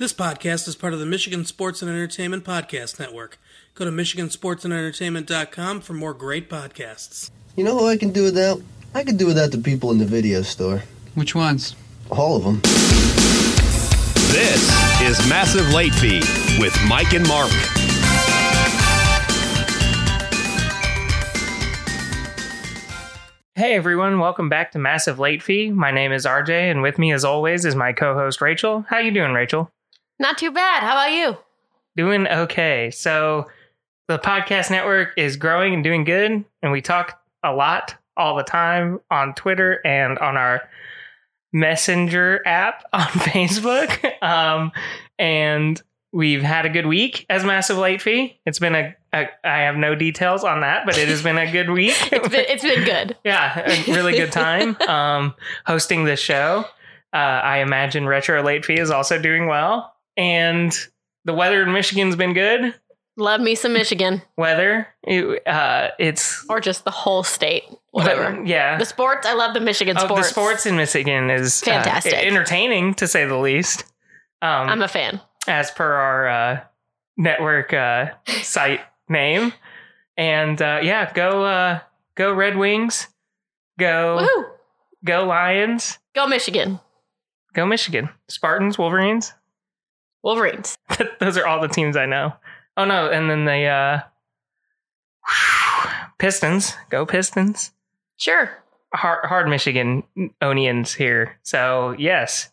This podcast is part of the Michigan Sports and Entertainment Podcast Network. Go to MichiganSportsAndEntertainment.com for more great podcasts. You know who I can do without? I can do without the people in the video store. Which ones? All of them. This is Massive Late Fee with Mike and Mark. Hey everyone, welcome back to Massive Late Fee. My name is RJ, and with me, as always, is my co-host Rachel. How you doing, Rachel? Not too bad. How about you? Doing okay. So the podcast network is growing and doing good, and we talk a lot all the time on Twitter and on our Messenger app on Facebook. Um, and we've had a good week as Massive Late Fee. It's been a, a I have no details on that, but it has been a good week. It's been it's been good. yeah, a really good time um, hosting this show. Uh, I imagine Retro Late Fee is also doing well, and the weather in Michigan's been good. Love me some Michigan Weather, it, uh, it's or just the whole state. Whatever. yeah. The sports, I love the Michigan Oh, sports. the sports in Michigan is uh, Fantastic. entertaining to say the least. Um, I'm a fan. as per our uh, network uh, site name, and uh, yeah, go uh, go Red Wings, go Woohoo! go Lions, Go Michigan. go Michigan, Spartans, Wolverines. Wolverines. Those are all the teams I know. Oh no, and then the uh, Pistons, go Pistons. Sure. Hard, hard Michigan Onions here. So yes.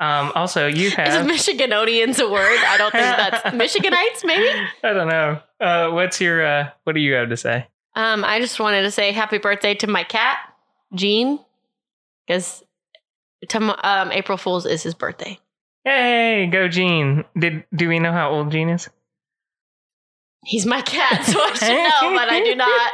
Um, also, you have Is. Michiganonians a word? I don't think that's Michiganites, maybe? I don't know. Uh, what's your? Uh, what do you have to say? Um, I just wanted to say happy birthday to my cat, Gene, because um, April Fool's is his birthday. Hey, go Gene. Did do we know how old Gene is? He's my cat, so I should know, but I do not.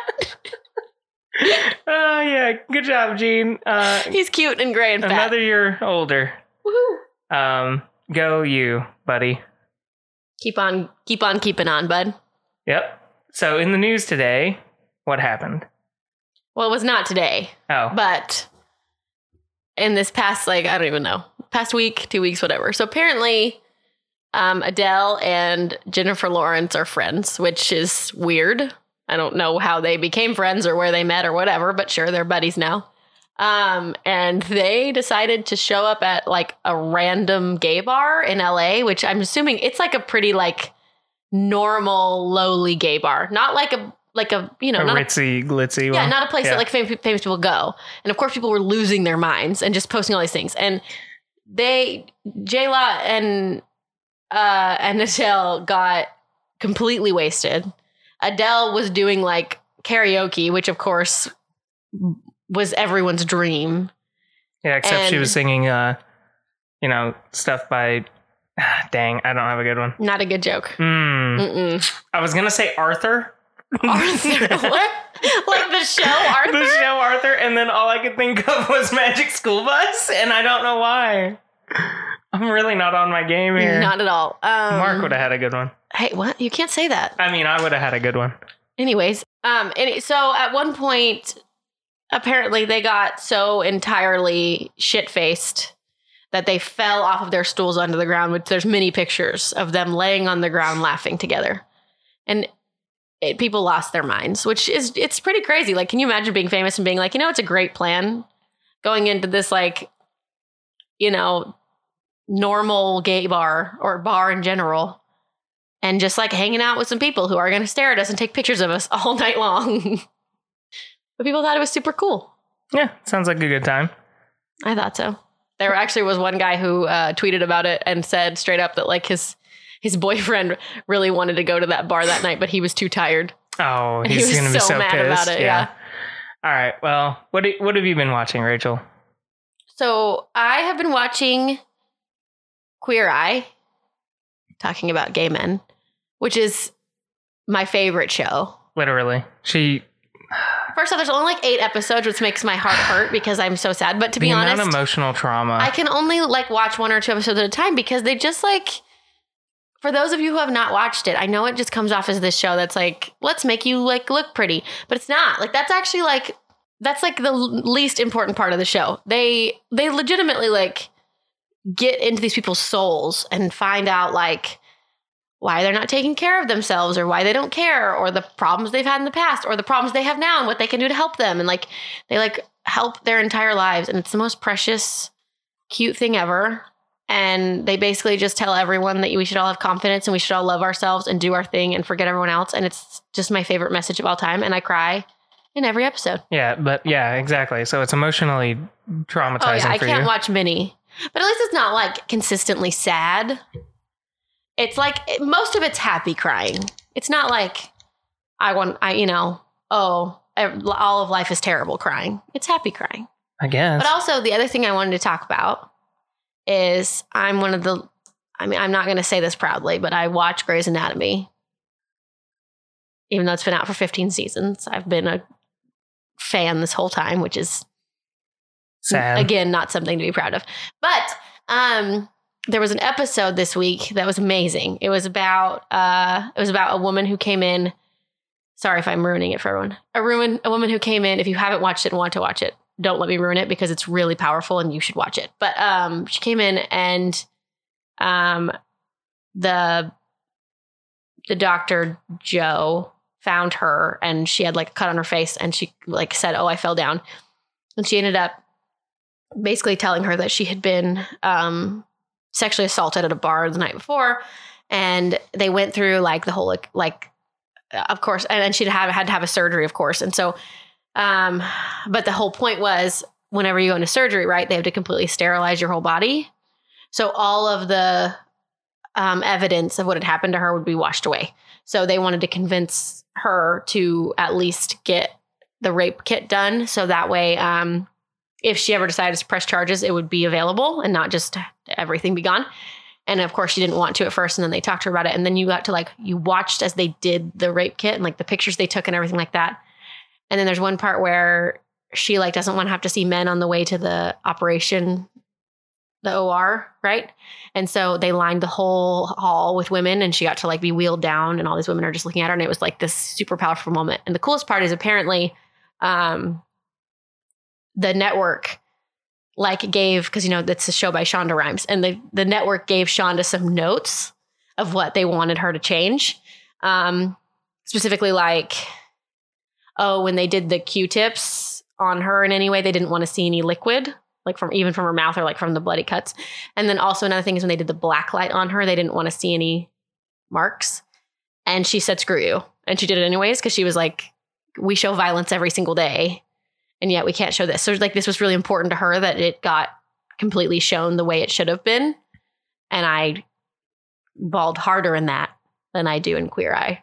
Oh yeah, good job, Gene. Uh, He's cute and gray and fat. another year older. Woohoo. Um, go you, buddy. Keep on, keep on keeping on, bud. Yep. So in the news today, what happened? Well, it was not today, Oh, but in this past, like, I don't even know, past week, two weeks, whatever. So apparently, um, Adele and Jennifer Lawrence are friends, which is weird. I don't know how they became friends or where they met or whatever, but sure, they're buddies now. Um, and they decided to show up at like a random gay bar in LA, which I'm assuming it's like a pretty like normal, lowly gay bar, not like a like a you know a not a ritzy, glitzy yeah, one. not a place Yeah. that like famous, famous people go. And of course, people were losing their minds and just posting all these things. And they, J Law and uh, and Adele got completely wasted. Adele was doing like karaoke, which of course was everyone's dream. Yeah, except she was singing, uh, you know, stuff by. Dang, I don't have a good one. Not a good joke. Mm-mm. I was gonna say Arthur. Arthur, what? like the show Arthur. the show Arthur, and then all I could think of was Magic School Bus, and I don't know why. I'm really not on my game here. Not at all. Um, Mark would have had a good one. Hey, what? You can't say that. I mean, I would have had a good one. Anyways, um, and so at one point, apparently they got so entirely shit faced that they fell off of their stools onto the ground. Which there's many pictures of them laying on the ground laughing together, and it, people lost their minds. Which is it's pretty crazy. Like, can you imagine being famous and being like, you know, it's a great plan going into this like, you know, normal gay bar or bar in general and just like hanging out with some people who are going to stare at us and take pictures of us all night long. but people thought it was super cool. Yeah, sounds like a good time. I thought so. There actually was one guy who uh, tweeted about it and said straight up that like his his boyfriend really wanted to go to that bar that night, but he was too tired. Oh, He he's was gonna be so so mad pissed. about it, yeah. All right. Well, what do, what have you been watching, Rachel? So I have been watching Queer Eye, talking about gay men, which is my favorite show. Literally, she. First off, there's only like eight episodes, which makes my heart hurt because I'm so sad. But to the be amount honest, of emotional trauma. I can only like watch one or two episodes at a time because they just like. For those of you who have not watched it, I know it just comes off as this show that's like, let's make you like look pretty, but it's not. Like that's actually like that's like the least important part of the show. They they legitimately like get into these people's souls and find out like why they're not taking care of themselves or why they don't care or the problems they've had in the past or the problems they have now and what they can do to help them and like they like help their entire lives and it's the most precious cute thing ever and they basically just tell everyone that we should all have confidence and we should all love ourselves and do our thing and forget everyone else and it's just my favorite message of all time and I cry in every episode. Yeah, but yeah, exactly. So it's emotionally traumatizing Oh yeah, I can't you. watch Minnie, but at least it's not like consistently sad. It's like it- most of it's happy crying. It's not like I want, I you know, oh, all of life is terrible crying. It's happy crying. I guess. But also the other thing I wanted to talk about is I'm one of the. I mean, I'm not going to say this proudly, but I watch Grey's Anatomy. Even though it's been out for 15 seasons, I've been a fan this whole time, which is Sad. again not something to be proud of but um there was an episode this week that was amazing it was about uh it was about a woman who came in sorry if i'm ruining it for everyone a ruin a woman who came in if you haven't watched it and want to watch it don't let me ruin it because it's really powerful and you should watch it. But um she came in and um the the doctor Jo found her and she had like a cut on her face and she like said oh i fell down. And she ended up basically telling her that she had been um, sexually assaulted at a bar the night before, and they went through like the whole like, like of course, and then she'd have had to have a surgery, of course, and so, um, but the whole point was whenever you go into surgery, right, they have to completely sterilize your whole body, so all of the um, evidence of what had happened to her would be washed away. So they wanted to convince her to at least get the rape kit done, so that way. Um, if she ever decided to press charges, it would be available and not just everything be gone. And of course, she didn't want to at first, and then they talked to her about it. And then you got to like you watched as they did the rape kit and like the pictures they took and everything like that. And then there's one part where she like doesn't want to have to see men on the way to the operation, the OR, right? And so they lined the whole hall with women, and she got to like be wheeled down, and all these women are just looking at her, and it was like this super powerful moment. And the coolest part is apparently, um, the network like gave because you know that's a show by Shonda Rhimes, and the the network gave Shonda some notes of what they wanted her to change, um, specifically like, oh, when they did the Q-tips on her in any way, they didn't want to see any liquid, like from even from her mouth or like from the bloody cuts, and then also another thing is when they did the black light on her, they didn't want to see any marks, and she said, "Screw you," and she did it anyways because she was like, "We show violence every single day." and yet we can't show this. So like this was really important to her that it got completely shown the way it should have been. And I bawled harder in that than I do in Queer Eye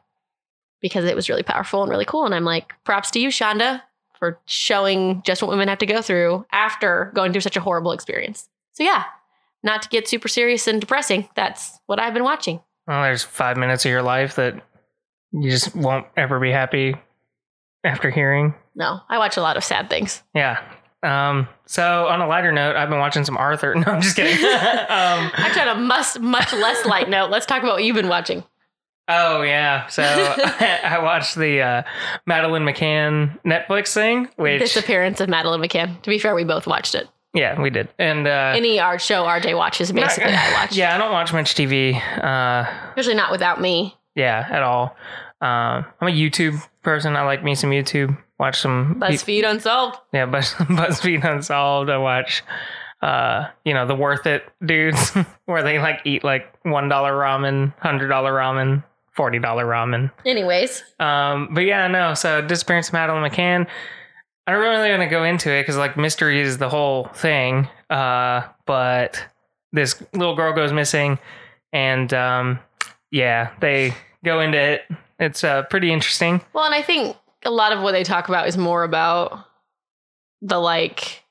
because it was really powerful and really cool. And I'm like, props to you, Shonda, for showing just what women have to go through after going through such a horrible experience. So yeah, not to get super serious and depressing. That's what I've been watching. well, there's five minutes of your life that you just won't ever be happy after hearing. No, I watch a lot of sad things. Yeah. Um, so on a lighter note, I've been watching some Arthur. No, I'm just kidding. um, Actually, on a much, much less light note, let's talk about what you've been watching. Oh yeah. So I watched the uh, Madeleine McCann Netflix thing, which Disappearance of Madeleine McCann. To be fair, we both watched it. yeah, we did. And uh, Any art show RJ watches, basically, I watch. Yeah, I don't watch much TV. Uh, Usually not without me. yeah, at all. Um, I'm a YouTube person. I like me some YouTube. Watch some BuzzFeed Unsolved. Yeah, Buzz, BuzzFeed Unsolved. I watch, uh, you know, the Worth It dudes, where they like eat like one dollar ramen, hundred dollar ramen, forty dollar ramen. Anyways, Um, but yeah, no. So disappearance of Madeleine McCann. I don't really want to go into it because like mystery is the whole thing. Uh, but this little girl goes missing, and um, yeah, they go into it. It's uh, pretty interesting. well, and I think a lot of what they talk about is more about the like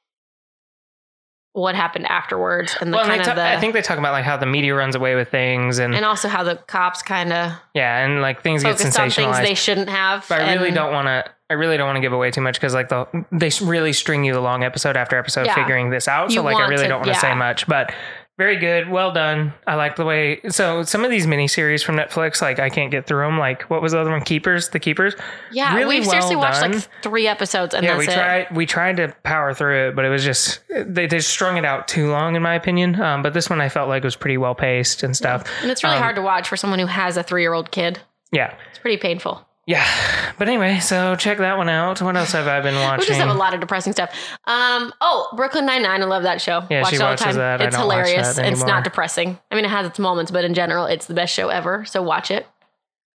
what happened afterwards and the Well, kind they of ta- the I think they talk about like how the media runs away with things, and, and also how the cops kind of yeah, and like things get on things sensationalized. they shouldn't have. But I really don't want to. I really don't want to give away too much because like the they really string you along episode after episode Yeah. figuring this out. So You like I really to- don't want to say much. But very good. Well done. I like the way. So some of these miniseries from Netflix, like I can't get through them. Like what was the other one? Keepers. The Keepers. Yeah, Really we've seriously well watched done. like three episodes and yeah, we it. tried. We tried to power through it, but it was just they they strung it out too long, in my opinion. Um, but this one I felt like was pretty well paced and stuff. And it's really Um, hard to watch for someone who has a three year old kid. Yeah, It's pretty painful. Yeah. But anyway, so check that one out. What else have I been watching? We just have a lot of depressing stuff. Um, oh, Brooklyn Nine Nine. I love that show. Yeah, Watch she it all the watches time. that. I It's hilarious. that It's not depressing. I mean, it has its moments, but in general, it's the best show ever. So watch it.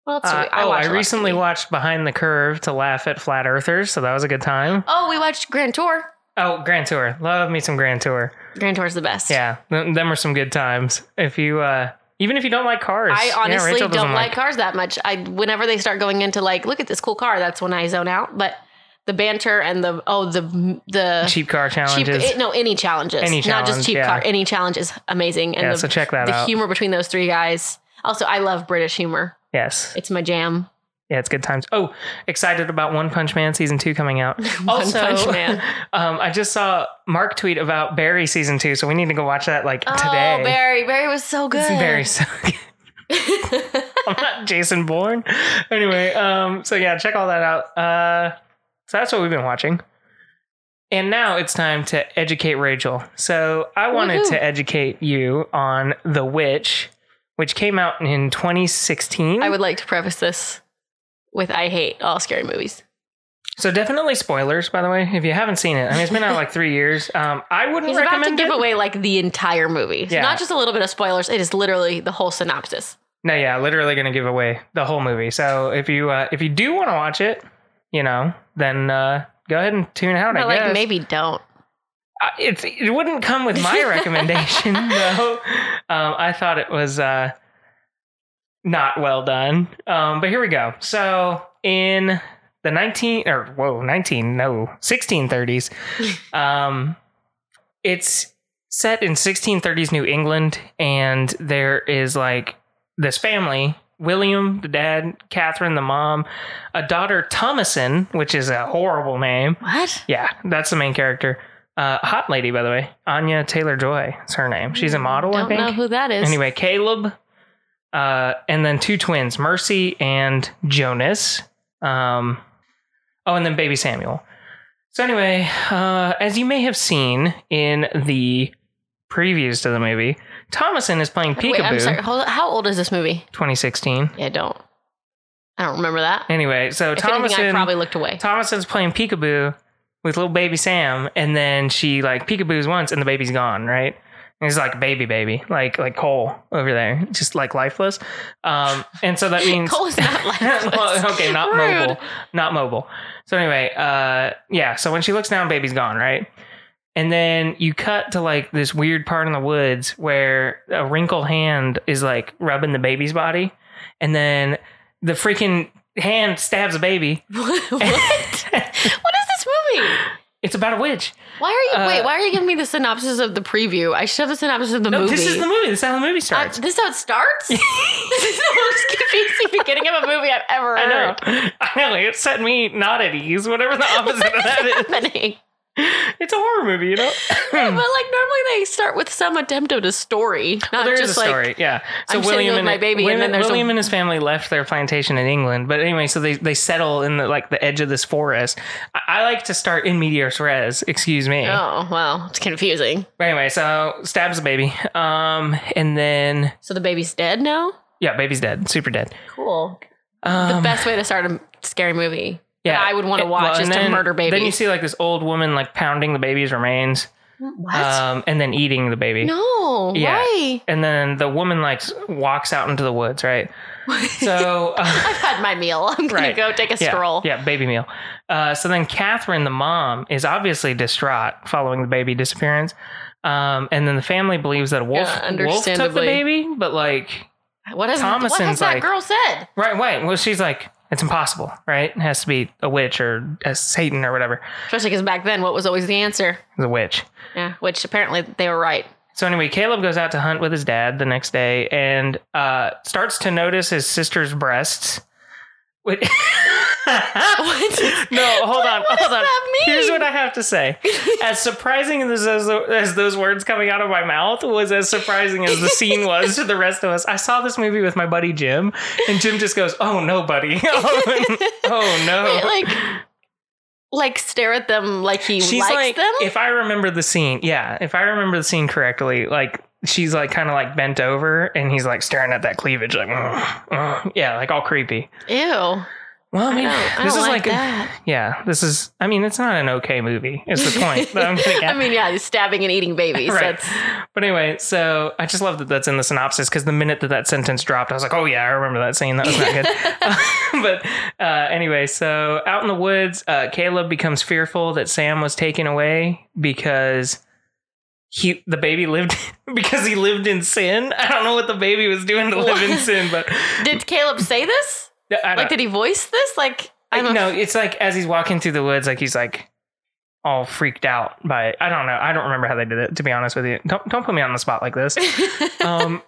Well, Uh, oh, watch I recently watched Behind the Curve to laugh at flat earthers, so that was a good time. Oh, we watched Grand Tour. Oh, Grand Tour. Love me some Grand Tour. Grand Tour's the best. Yeah, them were some good times. If you, uh, even if you don't like cars, I honestly doesn't don't like cars that much. I whenever they start going into like, look at this cool car, that's when I zone out. But the banter and the oh the the cheap car cheap challenges. it- no any challenges, Any not just cheap yeah. car. Any challenge is amazing. And Yeah, the, so check that the out. humor between those three guys. Also, I love British humor. yes, It's my jam. Yeah, it's good times. Oh, excited about One Punch Man season two coming out. One also, Punch Man. um, I just saw Mark tweet about Barry season two, so we need to go watch that like today. Oh, Barry, Barry was so good. Barry so good. I'm not Jason Bourne. Anyway, um, so yeah, check all that out. Uh, so that's what we've been watching. And now it's time to educate Rachel. So I wanted Woohoo. to educate you on The Witch, which came out in 2016. I would like to preface this with I hate all scary movies. so definitely spoilers, by the way, if you haven't seen it. I mean, it's been out like three years. Um, I wouldn't He's about to recommend give it. away like the entire movie. So Yeah. not just a little bit of spoilers. It is literally the whole synopsis. No, yeah, literally going to give away the whole movie. So if you uh, if you do want to watch it, you know, then uh, go ahead and tune out. But I like guess maybe don't. Uh, it's it wouldn't come with my recommendation though. Um, I thought it was uh, not well done. Um, but here we go. So in the nineteen or whoa nineteen no sixteen thirties, um, it's set in sixteen thirties New England, and there is like this family. William, the dad, Catherine, the mom, a daughter, Thomasin, which is a horrible name. What? Yeah, that's the main character. Uh, hot lady, by the way, Anya Taylor Joy is her name. She's a model, I Don't think. know who that is. Anyway, Caleb, uh, and then two twins, Mercy and Jonas. Um, oh, and then baby Samuel. So anyway, uh, as you may have seen in the previews to the movie, Thomasin is playing Peekaboo. Wait, I'm sorry. How old is this movie? 2016. Yeah, don't. I don't remember that. Anyway, so if anything, Thomasin I probably looked away. Thomasin's playing peekaboo with little baby Sam, and then she like peekaboos once, and the baby's gone, right? He's like baby, baby, like like Cole over there, just like lifeless. Um, and so that means Cole is not lifeless. well, okay, not Rude. mobile, not mobile. So anyway, uh, yeah. So when she looks down, baby's gone, right? And then you cut to like this weird part in the woods where a wrinkled hand is like rubbing the baby's body, and then the freaking hand stabs a baby. what? what is this movie? It's about a witch. Why are you Uh, wait? Why are you giving me the synopsis of the preview? I should have the synopsis of the No, movie. this is the movie. This is how the movie I- starts. this is how it starts. this is the most confusing beginning of a movie I've ever I know. heard. I know. It set me not at ease. Whatever the opposite of that is. happening? It's a horror movie, you know. but like normally they start with some attempt at a story, not there is just a like story, yeah. So I'm William and my baby and then there's a- William and his family left their plantation in England. But anyway, so they they settle in the like the edge of this forest. I, I like to start in medias res. Excuse me. Oh well, it's confusing. But anyway, so stabs the baby, um, and then So the baby's dead now. yeah, baby's dead, super dead. Cool. Um, the best way to start a scary movie. Yeah, that I would want to watch well, is and to murder babies. Then you see like this old woman like pounding the baby's remains, what? um, and then eating the baby. no. yeah. Why? And then the woman like walks out into the woods, right? So uh, I've had my meal. I'm gonna Right. go take a yeah, stroll. yeah, baby meal. Uh, so then Catherine, the mom, is obviously distraught following the baby disappearance. Um, and then the family believes that a wolf, Yeah, wolf took the baby, but like What has what has that like- girl said? right, right. Well, she's like, it's impossible, right? It has to be a witch or a Satan or whatever. Especially because back then, what was always the answer? A witch. Yeah, which apparently they were right. So anyway, Caleb goes out to hunt with his dad the next day and uh, starts to notice his sister's breasts. Which- no, hold on, What hold on. Here's what I have to say. As surprising as those, as those words coming out of my mouth was as surprising as the scene was to the rest of us. I saw this movie with my buddy Jim, and Jim just goes, "Oh no, buddy! oh, oh no!" like, like stare at them like he She's likes like, them. if I remember the scene, yeah, if I remember the scene correctly, like she's like kind of like bent over, and he's like staring at that cleavage, like, "Ugh, ugh." yeah, like all creepy. Ew. Well, I I mean, don't, I this is like like, that. yeah, this is. I mean, it's not an okay movie. Is the point that I'm getting at. I mean, yeah, he's stabbing and eating babies. Right. But anyway, so I just love that that's in the synopsis because the minute that that sentence dropped, I was like, oh yeah, I remember that scene. That was not good. but uh, anyway, so out in the woods, uh, Caleb becomes fearful that Sam was taken away because he the baby lived because he lived in sin. I don't know what the baby was doing to live in sin, but did Caleb say this? Like, did he voice this? Like, I'm a- no, it's like as he's walking through the woods, like he's like all freaked out by it. I don't know. I don't remember how they did it. To be honest with you, don't don't put me on the spot like this. um,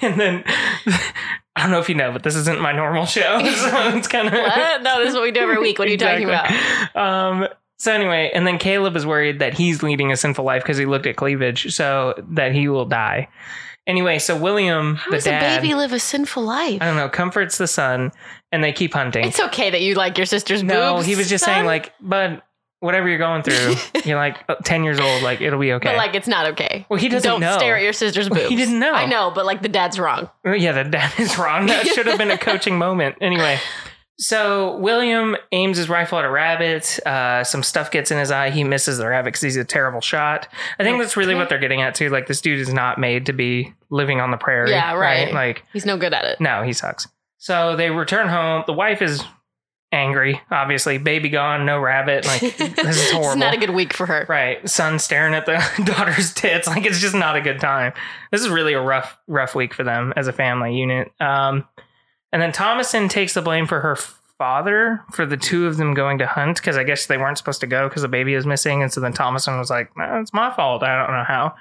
and then I don't know if you know, but this isn't my normal show, so it's kind of? No, this is what we do every week. What are you talking about? Um. So anyway, and then Caleb is worried that he's leading a sinful life because he looked at cleavage, so that he will die. Anyway, so William, How the does dad, a baby live a sinful life? I don't know, comforts the son, and they keep hunting. It's okay that you like your sister's No, boobs. he was just son, saying like, but whatever you're going through, you're like uh, ten years old, like it'll be okay. But like, it's not okay. Well, he doesn't Don't know. stare at your sister's Well, boobs. he didn't know. I know, but like the dad's wrong. Yeah, the dad is wrong. That should have been a coaching moment. Anyway, so William aims his rifle at a rabbit. Uh, some stuff gets in his eye. He misses the rabbit because he's a terrible shot. I think that's really what they're getting at too. Like this dude is not made to be living on the prairie. Yeah, right. Like He's no good at it. no, he sucks. So they return home. The wife is angry. Obviously, baby gone, no rabbit. Like this is horrible. it's not a good week for her. Right, son staring at the daughter's tits, like it's just not a good time. This is really a rough, rough week for them as a family unit. Um, and then Thomasin takes the blame for her father for the two of them going to hunt because I guess they weren't supposed to go because the baby was missing, and so then Thomasin was like, no, "It's my fault. I don't know how."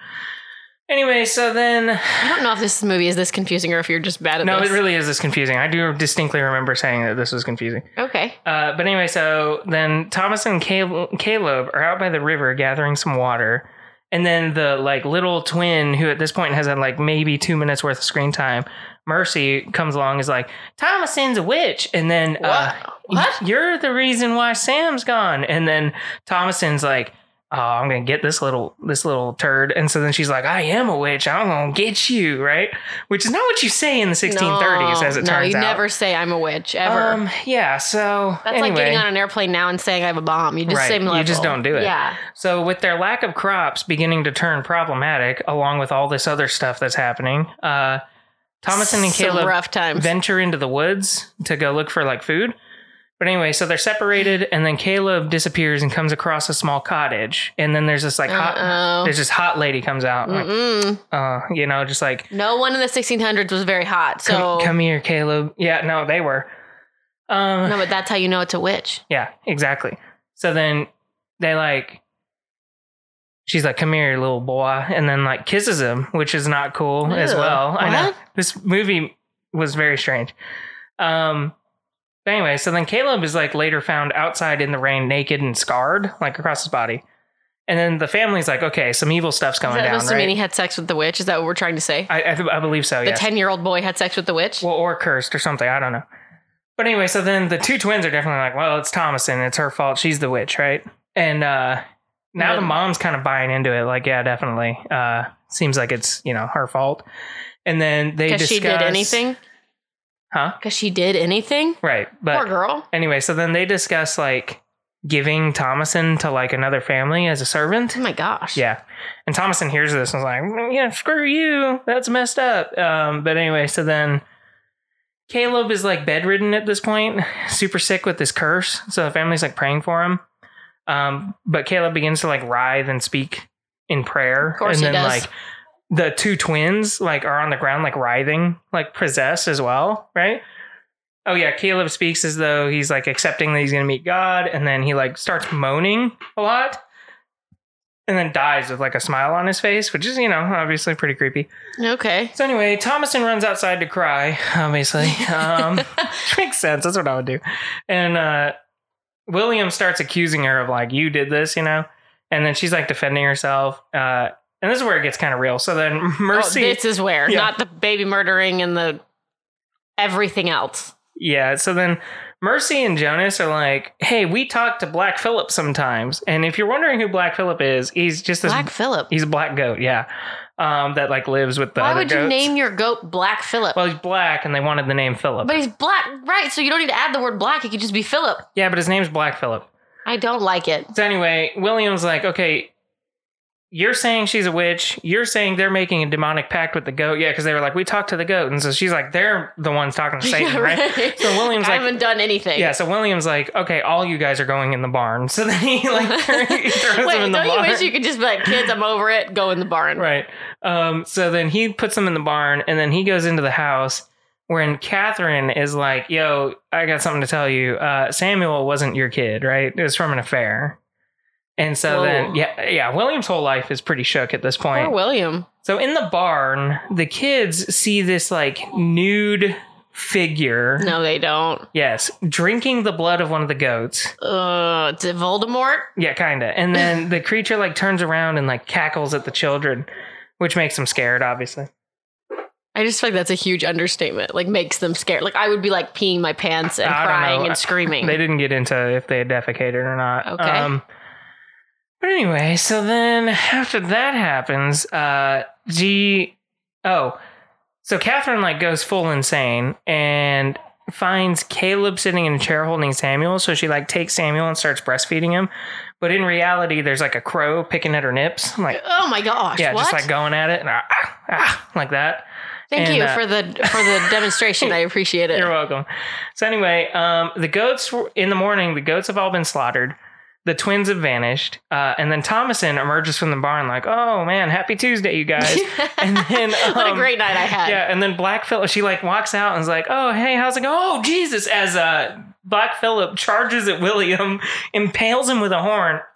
Anyway, so then I don't know if this movie is this confusing or if you're just bad at no, this. it really is this confusing. I do distinctly remember saying that this was confusing. Okay. Uh, but anyway, so then Thomas and Caleb are out by the river gathering some water. And then the like little twin, who at this point has had like maybe two minutes worth of screen time, Mercy comes along is like, Thomasin's a witch. And then uh, What? you're the reason why Sam's gone. And then Thomasin's like, Oh, I'm gonna get this little this little turd. And so then she's like, I am a witch. I'm gonna get you, right? Which is not what you say in the 1630s, as it no, turns you never say I'm a witch ever. Um, yeah. So That's anyway. like getting on an airplane now and saying I have a bomb. You just Right, say you just don't do it. Yeah. So, with their lack of crops beginning to turn problematic, along with all this other stuff that's happening, uh, Thomasin and Some Caleb rough times. venture into the woods to go look for like food. But anyway, so they're separated, and then Caleb disappears and comes across a small cottage, and then there's this like hot, Uh-oh. there's this hot lady comes out, like, uh, you know, just like No one in the 1600s was very hot. So come, come here, Caleb. Yeah, no, they were. Um, no, but that's how you know it's a witch. Yeah, exactly. So then they like she's like, Come here, little boy, and then like kisses him, which is not cool as Ew. well. I know. This movie was very strange. Um but anyway, so then Caleb is like later found outside in the rain, naked and scarred, like across his body. And then the family's like, okay, some evil stuff's going that down, supposed to mean he had sex with the witch? Is that what we're trying to say? I, I, I believe so. the yes. 10 year old boy had sex with the witch? Well, or cursed or something. I don't know. But anyway, so then the two twins are definitely like, well, it's Thomasin. It's her fault. She's the witch, right? And uh, now the mom's kind of buying into it. Like, yeah, definitely. Uh, seems like it's, you know, her fault. And then they Because discuss. she did anything? Huh? Because she did anything? Right. But Poor girl. anyway, so then they discuss like giving Thomasin to like another family as a servant. Oh my gosh. Yeah. And Thomasin hears this and is like, "Mm, yeah, screw you. That's messed up. Um, but anyway, so then Caleb is like bedridden at this point, super sick with this curse. So the family's like praying for him. Um, but Caleb begins to like writhe and speak in prayer. Of course and he then does. like the two twins like are on the ground like writhing, like possessed as well, right? Oh yeah, Caleb speaks as though he's like accepting that he's gonna meet God, and then he like starts moaning a lot. and then dies with like a smile on his face, which is, you know, obviously pretty creepy. Okay. So anyway, Thomasin runs outside to cry, obviously. Um, which makes sense. That's what I would do. And uh, William starts accusing her of like, you did this, you know? And then she's like defending herself. Uh, and this is where it gets kind of real. So then Mercy. Oh, this is where, Yeah. not the baby murdering and the everything else. Yeah. So then Mercy and Jonas are like, hey, we talk to Black Phillip sometimes. And if you're wondering who Black Phillip is, he's just this. Black Phillip. He's a black goat, yeah. Um, that like lives with the Why would you name your goat Black Phillip? Well, he's black, and they wanted the name Philip. but he's black, right? So you don't need to add the word black. It could just be Philip. yeah, but his name's Black Phillip. I don't like it. So anyway, William's like, okay, you're saying she's a witch. You're saying they're making a demonic pact with the goat. Yeah, because they were like, we talked to the goat, and so she's like, they're the ones talking to Satan, Yeah, right? So William's like I like, haven't done anything. yeah. So William's like, okay, all you guys are going in the barn. So then he like he throws Wait, them in the don't you wish you could just be like, kids, I'm over it. Go in the barn. Right. Um, so then he puts them in the barn and then he goes into the house when Catherine is like, Yo, I got something to tell you. Uh, Samuel wasn't your kid, right? It was from an affair. And so Whoa. then, yeah, yeah, William's whole life is pretty shook at this point. Poor William. So in the barn, the kids see this like nude figure. No, they don't. Yes, drinking the blood of one of the goats. Uh, it Voldemort? Yeah, kind of. And then the creature like turns around and like cackles at the children, which makes them scared, obviously. I just feel like that's a huge understatement. Like makes them scared. Like I would be like peeing my pants and I crying and screaming. They didn't get into if they had defecated or not. Okay. But anyway, so then after that happens, uh, G, oh, so Catherine like goes full insane and finds Caleb sitting in a chair holding Samuel. So she like takes Samuel and starts breastfeeding him. But in reality, there's like a crow picking at her nips. I'm like, oh my gosh! yeah, what? just like going at it and ah, ah, ah, like that. Thank and, you uh, for the for the demonstration. I appreciate it. You're welcome. So anyway, um, the goats in the morning. The goats have all been slaughtered. The twins have vanished, uh, and then Thomasin emerges from the barn like, "Oh man, happy Tuesday, you guys!" and then what a um, great night I had. yeah, and then Black Phillip, she like walks out and is like, "Oh hey, how's it going?" Oh Jesus! As uh, Black Phillip charges at William, impales him with a horn,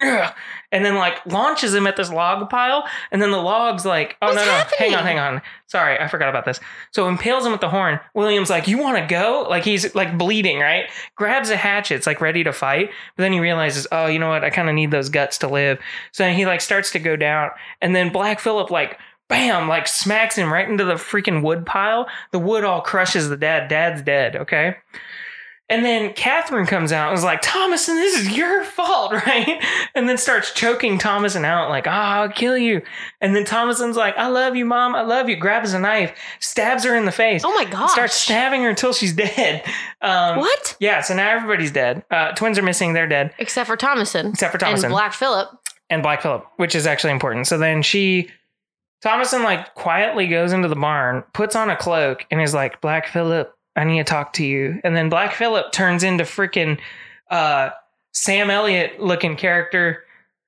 and then like launches him at this log pile, and then the log's like, "Oh What's no no, hang on hang on, sorry, I forgot about this." So impales him with the horn. William's like, "You want to go?" Like he's like bleeding, right? Grabs a hatchet, it's like ready to fight, but then he realizes, "Oh, you know what? I kind of need those guts to live." So he like starts to go down, and then Black Phillip like bam, like smacks him right into the freaking wood pile. The wood all crushes the dad. Dad's dead, okay? And then Catherine comes out and is like, Thomasin, this is your fault, right? And then starts choking Thomasin out, like, ah, I'll kill you. And then Thomasin's like, I love you, mom. I love you. Grabs a knife, stabs her in the face. Oh my God. Starts stabbing her until she's dead. Um, What? Yeah, so now everybody's dead. Uh, twins are missing. They're dead Except for Thomasin. Except for Thomasin. And Black Phillip. and Black Phillip, which is actually important. So then she, Thomasin, like quietly goes into the barn, puts on a cloak, and is like, Black Phillip, I need to talk to you. And then Black Phillip turns into freaking uh, Sam Elliott looking character.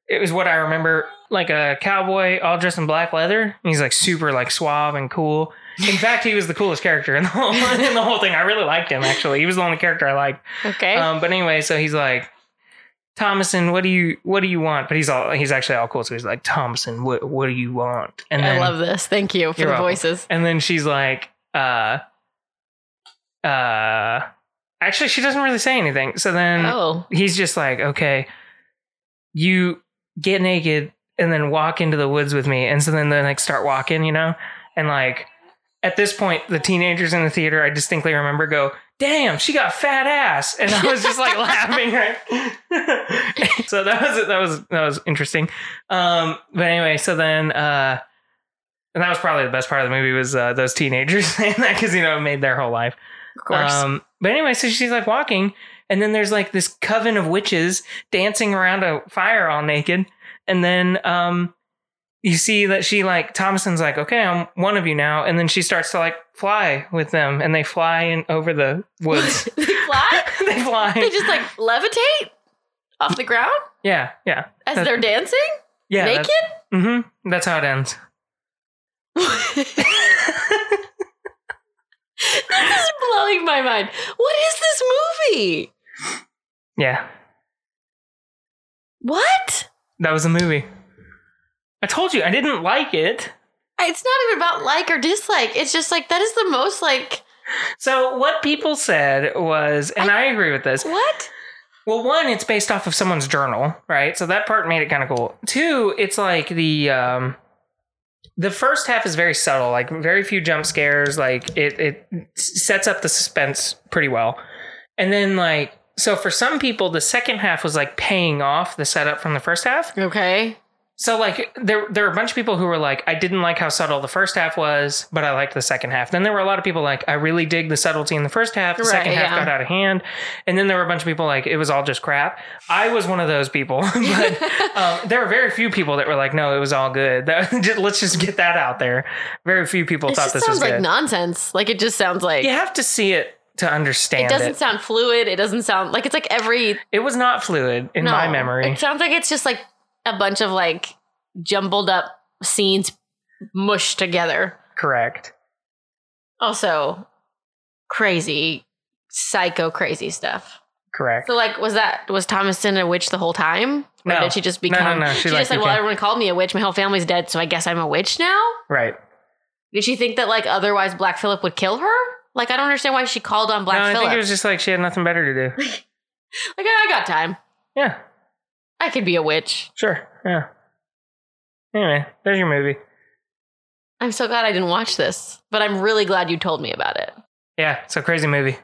It was what I remember, like a cowboy all dressed in black leather. And he's like super like suave and cool. In fact, he was the coolest character in the whole in the whole thing. I really liked him actually. He was the only character I liked. Okay. Um, but anyway, so he's like, Thomasin, what do you what do you want? But he's all he's actually all cool. So he's like, Thomasin, what what do you want? And then, I love this. Thank you for the welcome. voices. And then she's like, uh, uh, actually, she doesn't really say anything. So then Oh. he's just like, okay, you get naked and then walk into the woods with me. And so then they like start walking, you know? And like at this point, the teenagers in the theater, I distinctly remember go, damn, she got fat ass. And I was just like laughing, right? so that was that was that was interesting. Um, but anyway, so then uh and that was probably the best part of the movie was uh, those teenagers saying that because you know it made their whole life. Of course. Um, but anyway, so she's like walking, and then there's like this coven of witches dancing around a fire all naked. And then um, you see that she like Thomasin's like, okay, I'm one of you now. And then she starts to like fly with them, and they fly in over the woods. they fly? they fly. They just like levitate off the ground yeah, yeah, as That- they're dancing? yeah. Naked? Mm-hmm. That's how it ends. this is blowing my mind. What is this movie? Yeah, What? that was a movie. I told you I didn't like it. It's not even about like or dislike. It's just like that is the most like So what people said was, and I, agree with this. what? Well, one, it's based off of someone's journal, right? So that part made it kind of cool. Two, it's like the um, the first half is very subtle, like very few jump scares. Like it it sets up the suspense pretty well, and then like so for some people, the second half was like paying off the setup from the first half. Okay. So like there there were a bunch of people who were like, I didn't like how subtle the first half was, but I liked the second half. Then there were a lot of people like, I really dig the subtlety in the first half. The Right, second half yeah. got out of hand, and then there were a bunch of people like it was all just crap. I was one of those people, but um, there were very few people that were like, no, it was all good. That, just, let's just get that out there. Very few people It thought this sounds was like good. nonsense. Like it just sounds like you have to see it to understand it doesn't it. sound fluid. It doesn't sound like it's like every it was not fluid in no. my memory. It sounds like it's just like a bunch of like jumbled up scenes mushed together. Correct. Also, crazy, psycho, crazy stuff. Correct. So, like, was that was Thomasin a witch the whole time? Or No. did she just No, no, become? no, she, She, like, just said, "Well, everyone called me a witch. My whole family's dead, so I guess I'm a witch now." right. Did she think that like otherwise Black Phillip would kill her? Like, I don't understand why she called on Black no, I think it was just like she had nothing better to do. like, I got time. Yeah. I could be a witch. Sure. Yeah. Anyway, there's your movie. I'm so glad I didn't watch this, but I'm really glad you told me about it. Yeah, it's a crazy movie.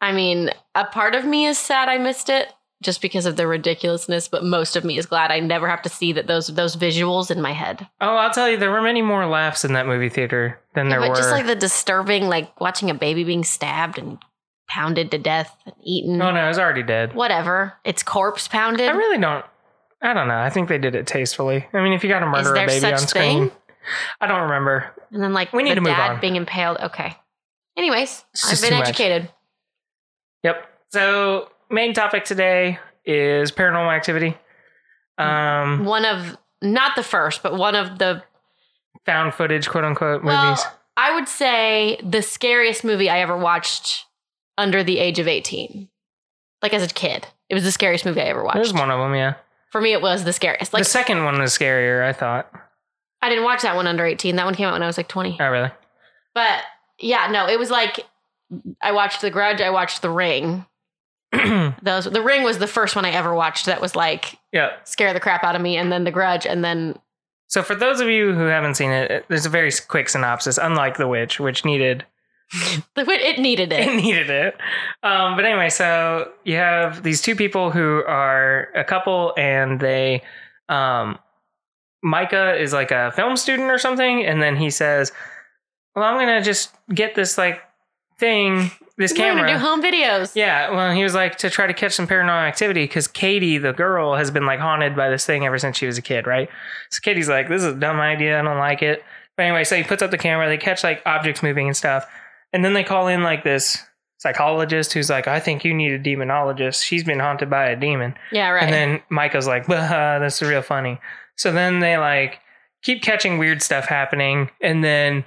I mean, a part of me is sad I missed it just because of the ridiculousness, but most of me is glad I never have to see that those those visuals in my head. Oh, I'll tell you, there were many more laughs in that movie theater than there but were. just like the disturbing, like watching a baby being stabbed and pounded to death and eaten. oh no, it was already dead. Whatever. Its corpse pounded. I really don't. I don't know. I think they did it tastefully. I mean, if you got to murder a baby such on screen, thing? I don't remember. And then like We need the to move dad on. being impaled. Okay. Anyways, I've been too much. educated. Yep. So, main topic today is paranormal activity. Um, One of not the first, but one of the found footage, quote unquote, well, movies. I would say the scariest movie I ever watched under the age of 18. Like as a kid. It was the scariest movie I ever watched. There's one of them, yeah. For me, it was the scariest. Like, the second one was scarier, I thought. I didn't watch that one under 18. That one came out when I was like 20. Oh, really? But yeah, no, it was like I watched The Grudge, I watched The Ring. Those The Ring was the first one I ever watched that was like yeah. scare the crap out of me, and then The Grudge, and then So, for those of you who haven't seen it, there's a very quick synopsis, unlike The Witch, which needed it needed it it. needed it. Um, but anyway, so you have these two people who are a couple, and they, um, Micah is like a film student or something, and then he says, "Well, I'm gonna just get this like thing, this camera." do home videos. Yeah, well, he was like to try to catch some paranormal activity because Katie, the girl, has been like haunted by this thing ever since she was a kid, right? So Katie's like, "This is a dumb idea. I don't like it." But anyway, so he puts up the camera. They catch like objects moving and stuff, and then they call in like this psychologist who's like, "I think you need a demonologist. She's been haunted by a demon." Yeah, right. And then Micah's like, "Bah, uh, that's real funny." So then they like keep catching weird stuff happening, and then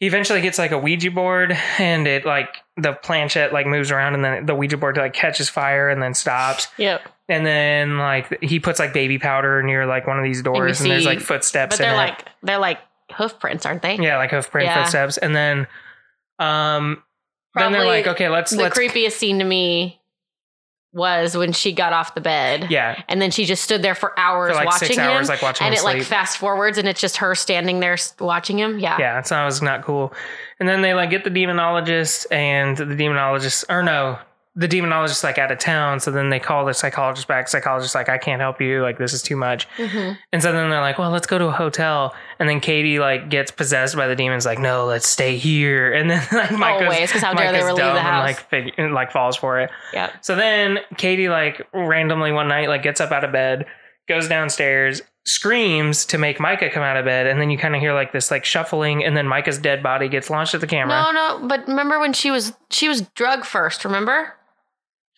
he eventually gets like a Ouija board, and it like the planchette like moves around, and then the Ouija board like catches fire and then stops, yep. and then like he puts like baby powder near like one of these doors, and, there's like footsteps. But they're in it. like they're like hoof prints, aren't they? yeah, like hoof print Yeah. footsteps, and then um then they're like, okay, let's The let's creepiest scene to me was when she got off the bed. yeah And then she just stood there for hours for like watching six him. hours, like watching and him it like sleep. fast forwards and it's just her standing there watching him. Yeah. yeah, so that was not cool. And then they like get the demonologist, and the demonologist, or no, the demonologist like out of town. So then they call the psychologist back. Psychologist like, I can't help you. Like this is too much. hmm And so then they're like, well, let's go to a hotel. And then Katie like gets possessed by the demons. Like, no, let's stay here. And then like Micah's, Always, 'cause how dare they leave the dumb and, house. like fig- and, like falls for it. Yeah. So then Katie like randomly one night like gets up out of bed, goes downstairs, screams to make Micah come out of bed, and then you kind of hear like this like shuffling, and then Micah's dead body gets launched at the camera. No, no, but remember when she was she was drug first, remember?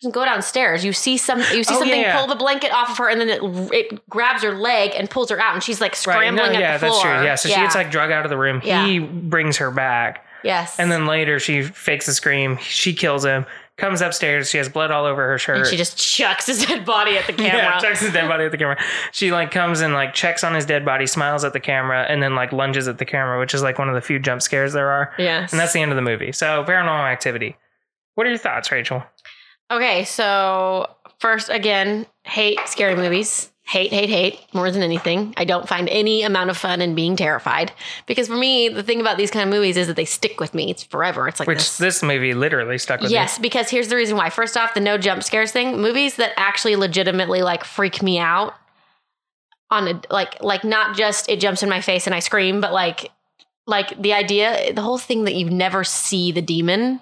Go downstairs. You see some you see Oh, something yeah, yeah. pull the blanket off of her and then it it grabs her leg and pulls her out and she's like Right, scrambling no, at yeah, the floor. Yeah, that's true. Yeah, so she gets like drug out of the room. Yeah. He brings her back. Yes. And then later she fakes a scream. She kills him. Comes upstairs. She has blood all over her shirt. And she just chucks his dead body at the camera. Yeah, checks his dead body at the camera. She like comes and like checks on his dead body, smiles at the camera, and then like lunges at the camera, which is like one of the few jump scares there are. yes. And that's the end of the movie. So paranormal activity. What are your thoughts, Rachel? Okay, so first, again, hate scary movies. Hate, hate, hate more than anything. I don't find any amount of fun in being terrified because for me, the thing about these kind of movies is that they stick with me. It's forever. It's like Which this. this movie literally stuck with me. Yes, because here's the reason why. First off, the no jump scares thing. Movies that actually legitimately like freak me out on a like like not just it jumps in my face and I scream, but like like the idea, the whole thing that you never see the demon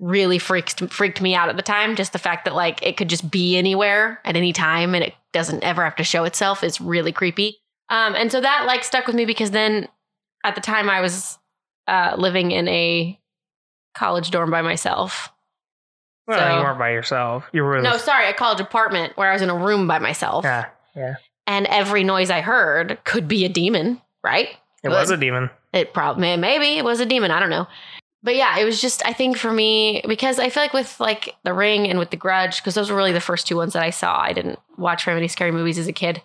really freaked freaked me out at the time. Just the fact that like it could just be anywhere at any time and it doesn't ever have to show itself is really creepy. Um, and so that like stuck with me because then at the time I was uh, living in a college dorm by myself. Well, So- you weren't by yourself. You were. No, sorry, a college apartment where I was in a room by myself. Yeah, yeah. And every noise I heard could be a demon, right? It was a demon. It probably maybe it was a demon. I don't know. But yeah, it was just I think for me because I feel like with like The Ring and with The Grudge because those were really the first two ones that I saw. I didn't watch very many scary movies as a kid.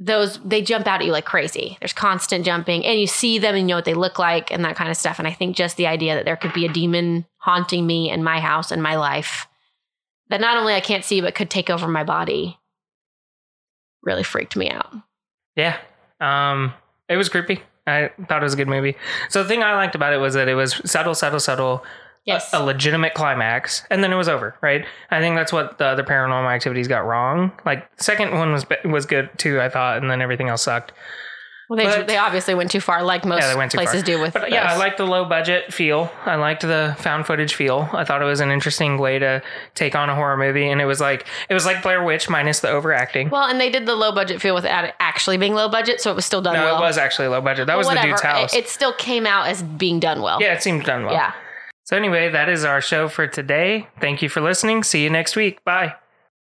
Those they jump out at you like crazy. There's constant jumping, and you see them and you know what they look like and that kind of stuff. And I think just the idea that there could be a demon haunting me in my house and my life that not only I can't see but could take over my body really freaked me out. Yeah. Um, it was creepy. I thought it was a good movie. So the thing I liked about it was that it was subtle, subtle, subtle. Yes. A, a legitimate climax, and then it was over. Right. I think that's what the other paranormal activities got wrong. Like the second one was was good too. I thought, and then everything else sucked. Well, they, But- they obviously went too far, like most Yeah, they went too places far. do with. But yeah, I liked the low budget feel. I liked the found footage feel. I thought it was an interesting way to take on a horror movie, and it was like it was like Blair Witch minus the overacting. Well, and they did the low budget feel without it actually being low budget, so it was still done no, well. it was actually low budget. That Well, was the whatever. dude's house. It, it still came out as being done well. yeah, it seemed done well. Yeah. So anyway, that is our show for today. Thank you for listening. See you next week. Bye.